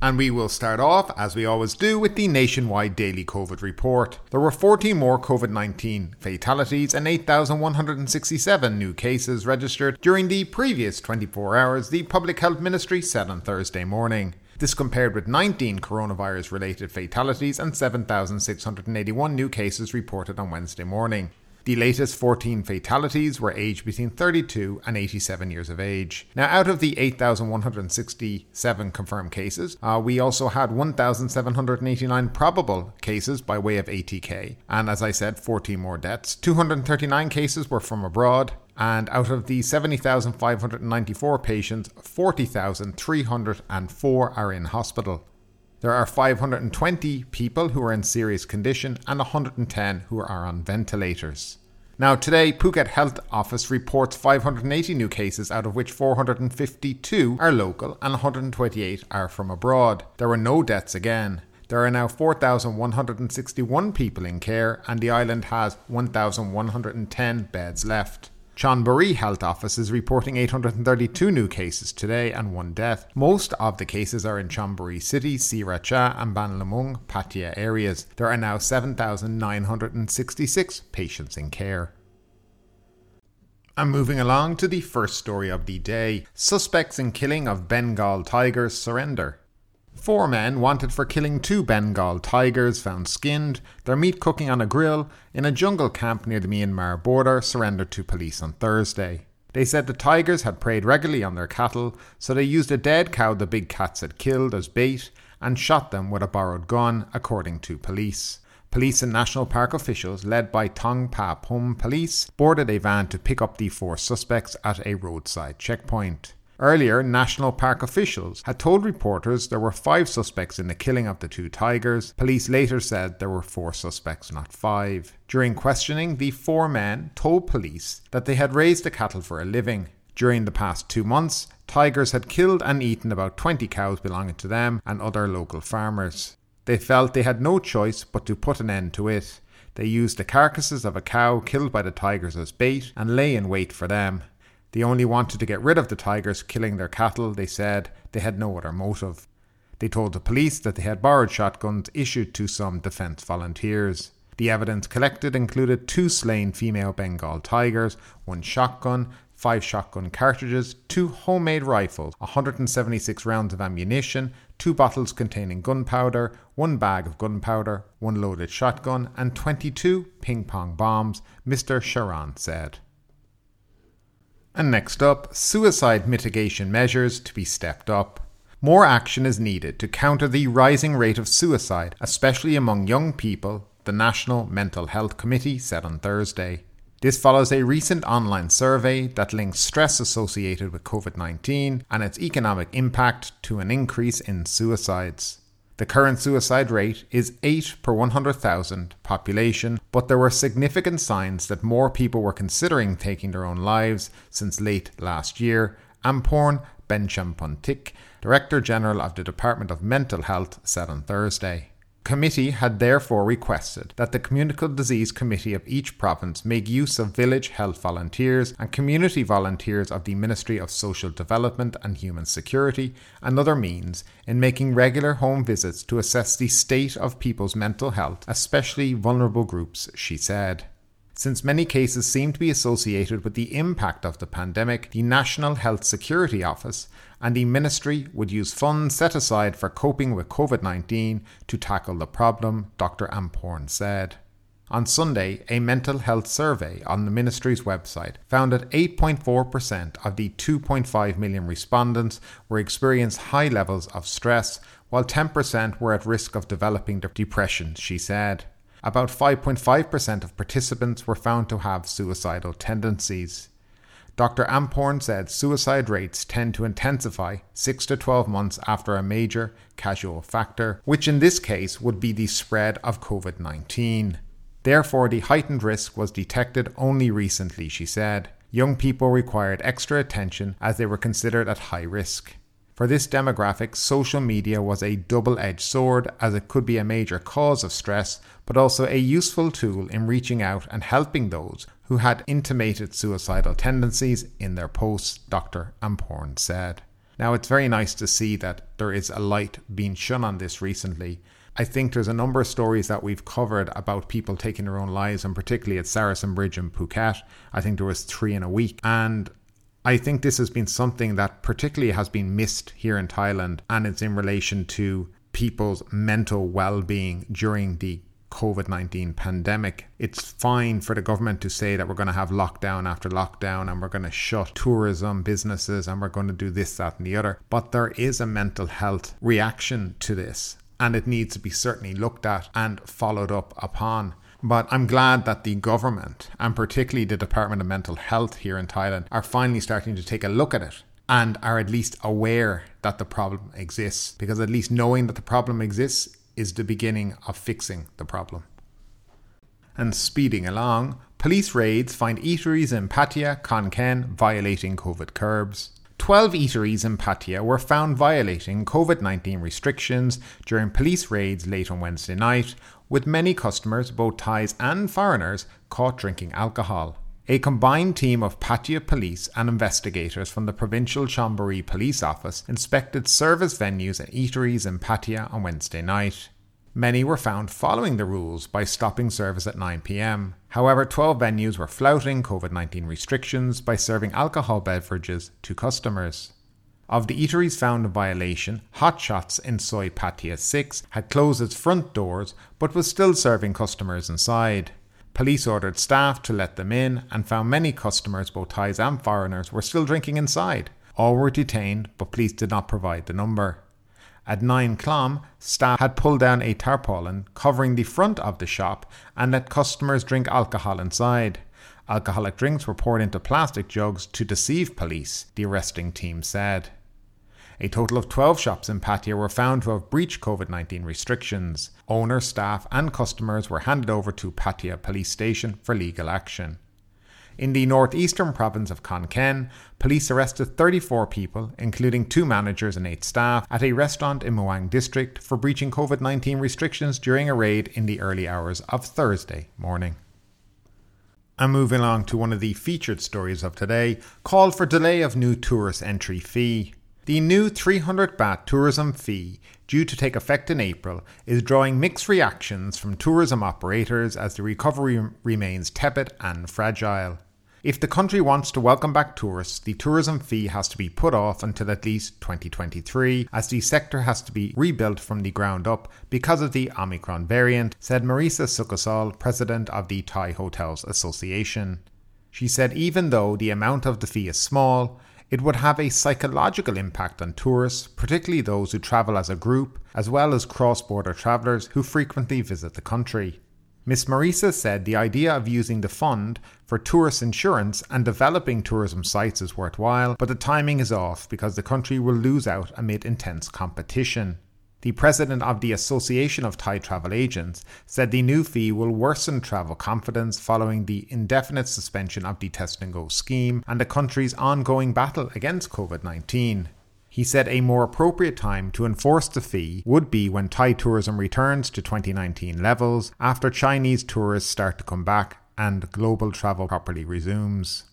And we will start off, as we always do, with the nationwide daily COVID report. There were 14 more COVID 19 fatalities and 8,167 new cases registered during the previous 24 hours, the Public Health Ministry said on Thursday morning. This compared with 19 coronavirus related fatalities and 7,681 new cases reported on Wednesday morning. The latest 14 fatalities were aged between 32 and 87 years of age. Now, out of the 8,167 confirmed cases, uh, we also had 1,789 probable cases by way of ATK. And as I said, 14 more deaths. 239 cases were from abroad. And out of the 70,594 patients, 40,304 are in hospital. There are 520 people who are in serious condition and 110 who are on ventilators. Now, today, Phuket Health Office reports 580 new cases, out of which 452 are local and 128 are from abroad. There were no deaths again. There are now 4,161 people in care, and the island has 1,110 beds left. Chonburi Health Office is reporting 832 new cases today and one death. Most of the cases are in Chonburi City, Siracha, and Bang Lamung, Pattaya areas. There are now 7,966 patients in care. And moving along to the first story of the day suspects in killing of Bengal tigers surrender. Four men wanted for killing two Bengal tigers found skinned, their meat cooking on a grill, in a jungle camp near the Myanmar border surrendered to police on Thursday. They said the tigers had preyed regularly on their cattle, so they used a dead cow the big cats had killed as bait and shot them with a borrowed gun, according to police. Police and National Park officials, led by Thong Pha Phum Police, boarded a van to pick up the four suspects at a roadside checkpoint. Earlier, National Park officials had told reporters there were five suspects in the killing of the two tigers. Police later said there were four suspects, not five. During questioning, the four men told police that they had raised the cattle for a living. During the past two months, tigers had killed and eaten about 20 cows belonging to them and other local farmers. They felt they had no choice but to put an end to it. They used the carcasses of a cow killed by the tigers as bait and lay in wait for them. They only wanted to get rid of the tigers killing their cattle, they said. They had no other motive. They told the police that they had borrowed shotguns issued to some defence volunteers. The evidence collected included two slain female Bengal tigers, one shotgun, five shotgun cartridges, two homemade rifles, 176 rounds of ammunition, two bottles containing gunpowder, one bag of gunpowder, one loaded shotgun, and 22 ping pong bombs, Mr. Sharan said. And next up, suicide mitigation measures to be stepped up. More action is needed to counter the rising rate of suicide, especially among young people, the National Mental Health Committee said on Thursday. This follows a recent online survey that links stress associated with COVID 19 and its economic impact to an increase in suicides. The current suicide rate is 8 per 100,000 population, but there were significant signs that more people were considering taking their own lives since late last year. Amporn Benjaponpitak, Director General of the Department of Mental Health, said on Thursday committee had therefore requested that the Communicable Disease Committee of each province make use of village health volunteers and community volunteers of the Ministry of Social Development and Human Security and other means in making regular home visits to assess the state of people's mental health, especially vulnerable groups, she said. Since many cases seem to be associated with the impact of the pandemic, the National Health Security Office and the Ministry would use funds set aside for coping with COVID 19 to tackle the problem, Dr. Amporn said. On Sunday, a mental health survey on the ministry's website found that 8.4% of the 2.5 million respondents were experiencing high levels of stress, while 10% were at risk of developing depression, she said. About 5.5% of participants were found to have suicidal tendencies. Dr. Amporn said suicide rates tend to intensify 6 to 12 months after a major casual factor, which in this case would be the spread of COVID 19. Therefore, the heightened risk was detected only recently, she said. Young people required extra attention as they were considered at high risk. For this demographic, social media was a double edged sword as it could be a major cause of stress, but also a useful tool in reaching out and helping those who had intimated suicidal tendencies in their posts, Dr. Amporn said. Now, it's very nice to see that there is a light being shone on this recently. I think there's a number of stories that we've covered about people taking their own lives, and particularly at Sarasin Bridge in Phuket. I think there was three in a week. And I think this has been something that particularly has been missed here in Thailand, and it's in relation to people's mental well being during the COVID 19 pandemic. It's fine for the government to say that we're going to have lockdown after lockdown and we're going to shut tourism businesses and we're going to do this, that, and the other. But there is a mental health reaction to this and it needs to be certainly looked at and followed up upon. But I'm glad that the government, and particularly the Department of Mental Health here in Thailand, are finally starting to take a look at it and are at least aware that the problem exists. Because at least knowing that the problem exists is the beginning of fixing the problem. And speeding along, police raids find eateries in Pattaya, Khon Kaen violating COVID curbs. 12 eateries in Pattaya were found violating COVID 19 restrictions during police raids late on Wednesday night, with many customers, both Thais and foreigners, caught drinking alcohol. A combined team of Pattaya police and investigators from the Provincial Chonburi Police Office inspected service venues and eateries in Pattaya on Wednesday night. Many were found following the rules by stopping service at 9pm. However, 12 venues were flouting COVID 19 restrictions by serving alcohol beverages to customers. Of the eateries found in violation, Hot Shots in Soi Pattaya 6 had closed its front doors but was still serving customers inside. Police ordered staff to let them in and found many customers, both Thais and foreigners, were still drinking inside. All were detained, but police did not provide the number. At 9 Clom, staff had pulled down a tarpaulin covering the front of the shop and let customers drink alcohol inside. Alcoholic drinks were poured into plastic jugs to deceive police, the arresting team said. A total of 12 shops in Pattaya were found to have breached COVID 19 restrictions. Owners, staff, and customers were handed over to Pattaya Police Station for legal action. In the northeastern province of Khon Kaen, police arrested 34 people, including two managers and eight staff, at a restaurant in Muang district for breaching COVID 19 restrictions during a raid in the early hours of Thursday morning. And moving along to one of the featured stories of today, call for delay of new tourist entry fee. The new 300 baht tourism fee, due to take effect in April, is drawing mixed reactions from tourism operators as the recovery remains tepid and fragile. If the country wants to welcome back tourists, the tourism fee has to be put off until at least 2023, as the sector has to be rebuilt from the ground up because of the Omicron variant, said Marisa Sukosol, president of the Thai Hotels Association. She said even though the amount of the fee is small, it would have a psychological impact on tourists, particularly those who travel as a group, as well as cross border travellers who frequently visit the country. Miss Marisa said the idea of using the fund for tourist insurance and developing tourism sites is worthwhile, but the timing is off because the country will lose out amid intense competition. The president of the Association of Thai Travel Agents said the new fee will worsen travel confidence following the indefinite suspension of the Test and Go scheme and the country's ongoing battle against COVID 19. He said a more appropriate time to enforce the fee would be when Thai tourism returns to 2019 levels after Chinese tourists start to come back and global travel properly resumes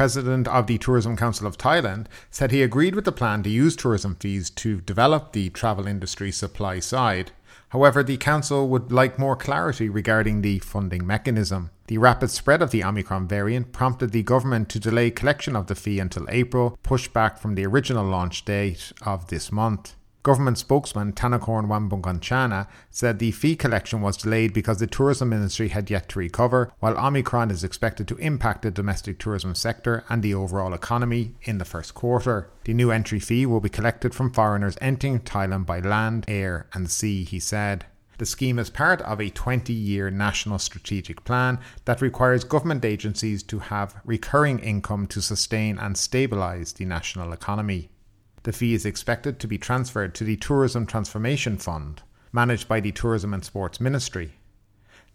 president of the Tourism Council of Thailand, said he agreed with the plan to use tourism fees to develop the travel industry supply side. However, the council would like more clarity regarding the funding mechanism. The rapid spread of the Omicron variant prompted the government to delay collection of the fee until April, pushed back from the original launch date of this month. Government spokesman Thanakorn Wangboonkongchana said the fee collection was delayed because the tourism industry had yet to recover, while Omicron is expected to impact the domestic tourism sector and the overall economy in the first quarter. The new entry fee will be collected from foreigners entering Thailand by land, air, and sea, he said. The scheme is part of a 20 year national strategic plan that requires government agencies to have recurring income to sustain and stabilise the national economy. The fee is expected to be transferred to the Tourism Transformation Fund, managed by the Tourism and Sports Ministry.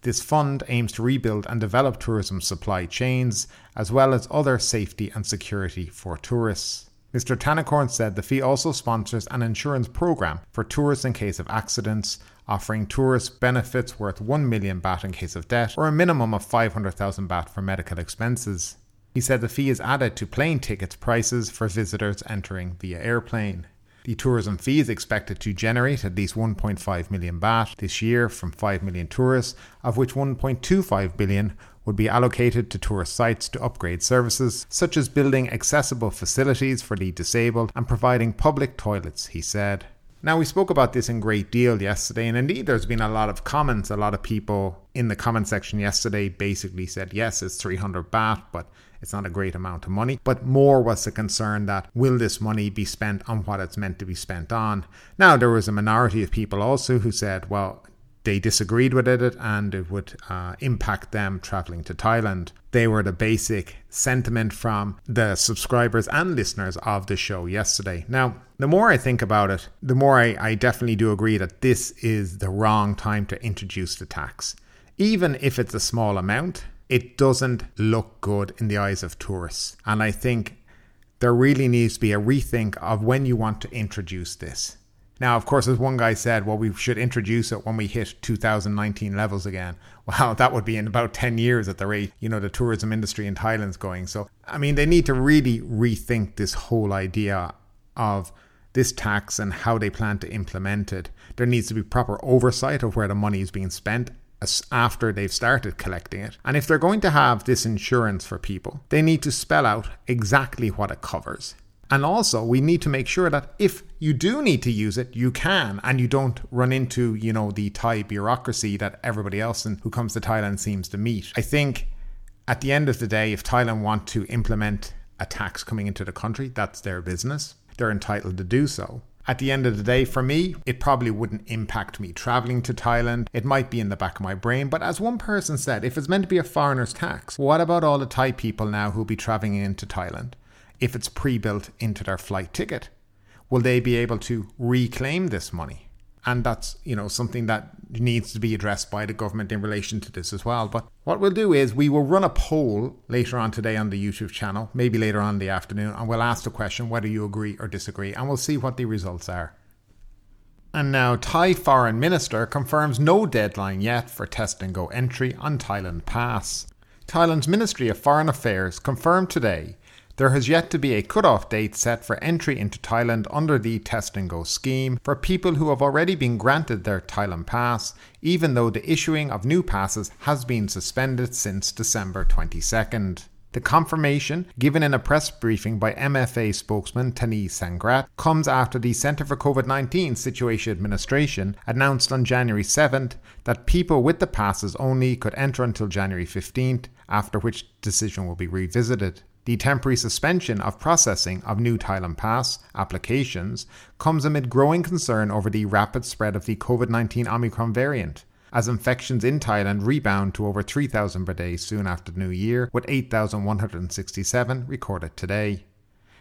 This fund aims to rebuild and develop tourism supply chains, as well as other safety and security for tourists. Mr. Thanakorn said the fee also sponsors an insurance program for tourists in case of accidents, offering tourists benefits worth 1 million baht in case of death or a minimum of 500,000 baht for medical expenses. He said the fee is added to plane tickets prices for visitors entering via airplane. The tourism fee is expected to generate at least 1.5 million baht this year from 5 million tourists, of which 1.25 billion would be allocated to tourist sites to upgrade services, such as building accessible facilities for the disabled and providing public toilets, he said. Now, we spoke about this in great deal yesterday, and indeed, there's been a lot of comments. A lot of people in the comment section yesterday basically said, yes, it's 300 baht, but it's not a great amount of money, but more was the concern that will this money be spent on what it's meant to be spent on? Now, there was a minority of people also who said, well, they disagreed with it and it would uh, impact them traveling to Thailand. They were the basic sentiment from the subscribers and listeners of the show yesterday. Now, the more I think about it, the more I, I definitely do agree that this is the wrong time to introduce the tax. Even if it's a small amount, it doesn't look good in the eyes of tourists. And I think there really needs to be a rethink of when you want to introduce this. Now, of course, as one guy said, well, we should introduce it when we hit 2019 levels again. Well, that would be in about 10 years at the rate, you know, the tourism industry in Thailand's going. So, I mean, they need to really rethink this whole idea of this tax and how they plan to implement it. There needs to be proper oversight of where the money is being spent after they've started collecting it. And if they're going to have this insurance for people, they need to spell out exactly what it covers. And also, we need to make sure that if you do need to use it, you can, and you don't run into, you know, the Thai bureaucracy that everybody else who comes to Thailand seems to meet. I think at the end of the day, if Thailand want to implement a tax coming into the country, that's their business. They're entitled to do so. At the end of the day, for me, it probably wouldn't impact me traveling to Thailand. It might be in the back of my brain, but as one person said, if it's meant to be a foreigner's tax, what about all the Thai people now who'll be traveling into Thailand? If it's pre built into their flight ticket, will they be able to reclaim this money? And that's you know something that needs to be addressed by the government in relation to this as well but what we'll do is we will run a poll later on today on the youtube channel maybe later on in the afternoon and we'll ask the question whether you agree or disagree and we'll see what the results are and now Thai foreign minister confirms no deadline yet for test and go entry on Thailand Pass. Thailand's Ministry of Foreign Affairs confirmed today there has yet to be a cut-off date set for entry into Thailand under the Test and Go scheme for people who have already been granted their Thailand pass, even though the issuing of new passes has been suspended since December 22nd. The confirmation, given in a press briefing by MFA spokesman Tanee Sangrat, comes after the Centre for COVID 19 Situation Administration announced on January 7th that people with the passes only could enter until January 15th, after which decision will be revisited. The temporary suspension of processing of new Thailand Pass applications comes amid growing concern over the rapid spread of the COVID 19 Omicron variant, as infections in Thailand rebound to over 3,000 per day soon after new year, with 8,167 recorded today.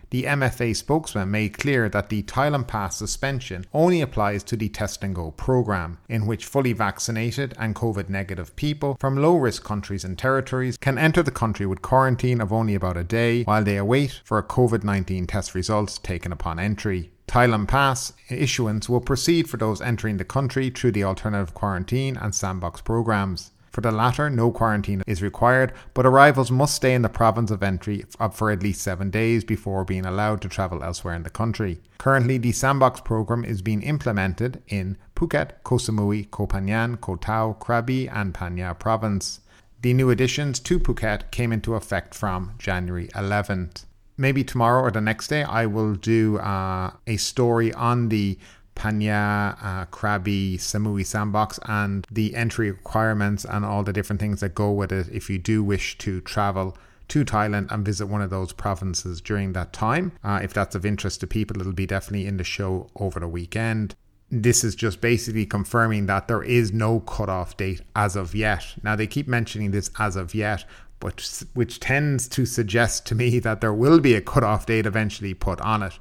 The MFA spokesman made clear that the Thailand Pass suspension only applies to the Test and Go program, in which fully vaccinated and COVID negative people from low risk countries and territories can enter the country with quarantine of only about a day while they await for a COVID 19 test results taken upon entry. Thailand Pass issuance will proceed for those entering the country through the alternative quarantine and sandbox programs. For the latter, no quarantine is required, but arrivals must stay in the province of entry for at least seven days before being allowed to travel elsewhere in the country. Currently, the Sandbox program is being implemented in Phuket, Koh Samui, Koh Phangan, Koh Tao, Krabi, and Phang province. The new additions to Phuket came into effect from January 11th. Maybe tomorrow or the next day, I will do uh, a story on the Phang, uh, Krabi, Samui Sandbox, and the entry requirements and all the different things that go with it if you do wish to travel to Thailand and visit one of those provinces during that time. Uh, if that's of interest to people, it'll be definitely in the show over the weekend. this is just basically confirming that there is no cutoff date as of yet. Now, they keep mentioning this as of yet, but which tends to suggest to me that there will be a cutoff date eventually put on it.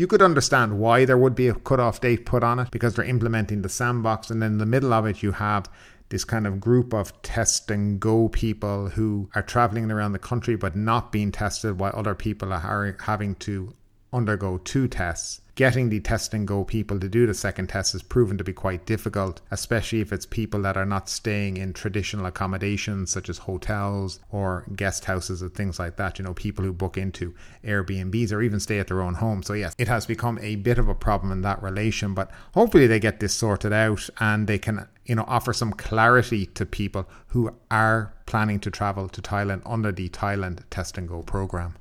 You could understand why there would be a cutoff date put on it because they're implementing the sandbox, and then in the middle of it, you have this kind of group of test and go people who are traveling around the country but not being tested while other people are having to undergo two tests getting the test and go people to do the second test has proven to be quite difficult, especially if it's people that are not staying in traditional accommodations such as hotels or guest houses and things like that. You know, people who book into Airbnbs or even stay at their own home. So, yes, it has become a bit of a problem in that relation, but hopefully they get this sorted out and they can you know offer some clarity to people who are planning to travel to Thailand under the Thailand Test and Go program.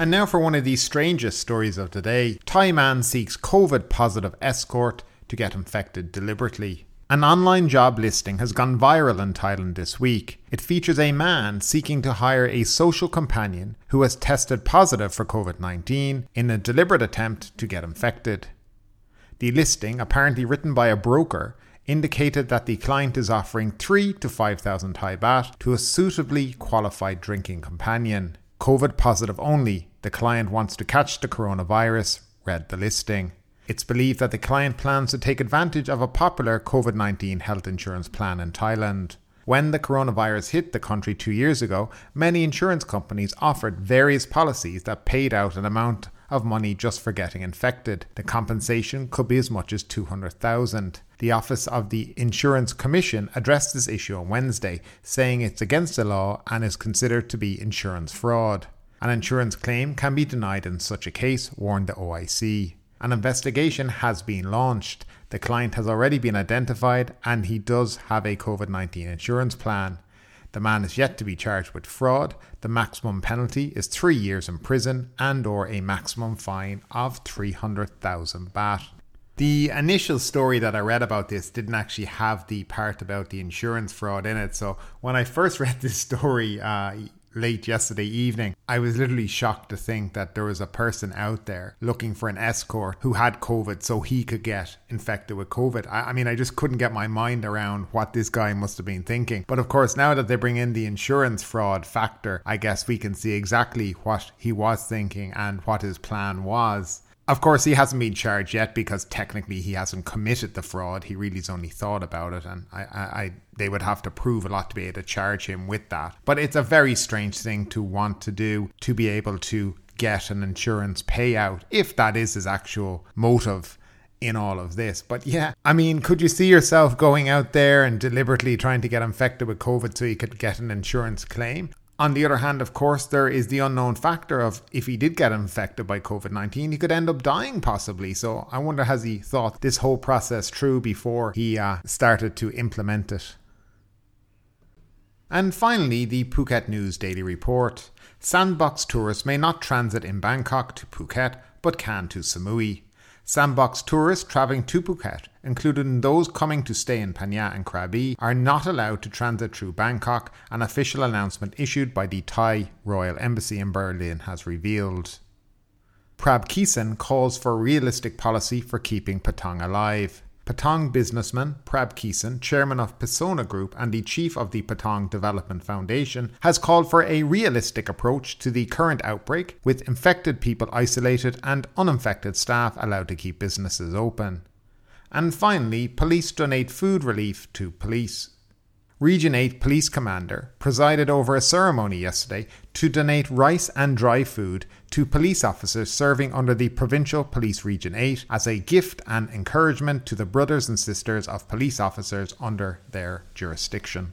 And now for one of the strangest stories of the day. Thai man seeks COVID positive escort to get infected deliberately. An online job listing has gone viral in Thailand this week. It features a man seeking to hire a social companion who has tested positive for COVID 19 in a deliberate attempt to get infected. The listing, apparently written by a broker, indicated that the client is offering 3 to 5,000 Thai baht to a suitably qualified drinking companion. COVID positive only. The client wants to catch the coronavirus, read the listing. It's believed that the client plans to take advantage of a popular COVID 19 health insurance plan in Thailand. When the coronavirus hit the country two years ago, many insurance companies offered various policies that paid out an amount of money just for getting infected. The compensation could be as much as 200,000. The Office of the Insurance Commission addressed this issue on Wednesday, saying it's against the law and is considered to be insurance fraud. An insurance claim can be denied in such a case, warned the OIC. An investigation has been launched. The client has already been identified and he does have a COVID 19 insurance plan. The man is yet to be charged with fraud. The maximum penalty is 3 years in prison and or a maximum fine of 300,000 baht. The initial story that I read about this didn't actually have the part about the insurance fraud in it. So when I first read this story uh, late yesterday evening, I was literally shocked to think that there was a person out there looking for an escort who had COVID so he could get infected with COVID. I, I, mean, I just couldn't get my mind around what this guy must have been thinking. But of course, now that they bring in the insurance fraud factor, I guess we can see exactly what he was thinking and what his plan was. Of course, he hasn't been charged yet because technically he hasn't committed the fraud. He really's only thought about it, and I, I, I, they would have to prove a lot to be able to charge him with that. But it's a very strange thing to want to do to be able to get an insurance payout if that is his actual motive in all of this. But yeah, I mean, could you see yourself going out there and deliberately trying to get infected with COVID so you could get an insurance claim? On the other hand, of course, there is the unknown factor of if he did get infected by COVID 19, he could end up dying possibly. So I wonder has he thought this whole process through before he uh, started to implement it? And finally, the Phuket News Daily Report. Sandbox tourists may not transit in Bangkok to Phuket, but can to Samui. Sandbox tourists travelling to Phuket, including those coming to stay in Phang and Krabi, are not allowed to transit through Bangkok, an official announcement issued by the Thai Royal Embassy in Berlin has revealed. Prab Keesin calls for realistic policy for keeping Patong alive. Patong businessman Prab Keesin, chairman of Persona Group and the chief of the Patong Development Foundation, has called for a realistic approach to the current outbreak, with infected people isolated and uninfected staff allowed to keep businesses open. And finally, police donate food relief to police. Region 8 Police Commander presided over a ceremony yesterday to donate rice and dry food to police officers serving under the Provincial Police Region 8 as a gift and encouragement to the brothers and sisters of police officers under their jurisdiction.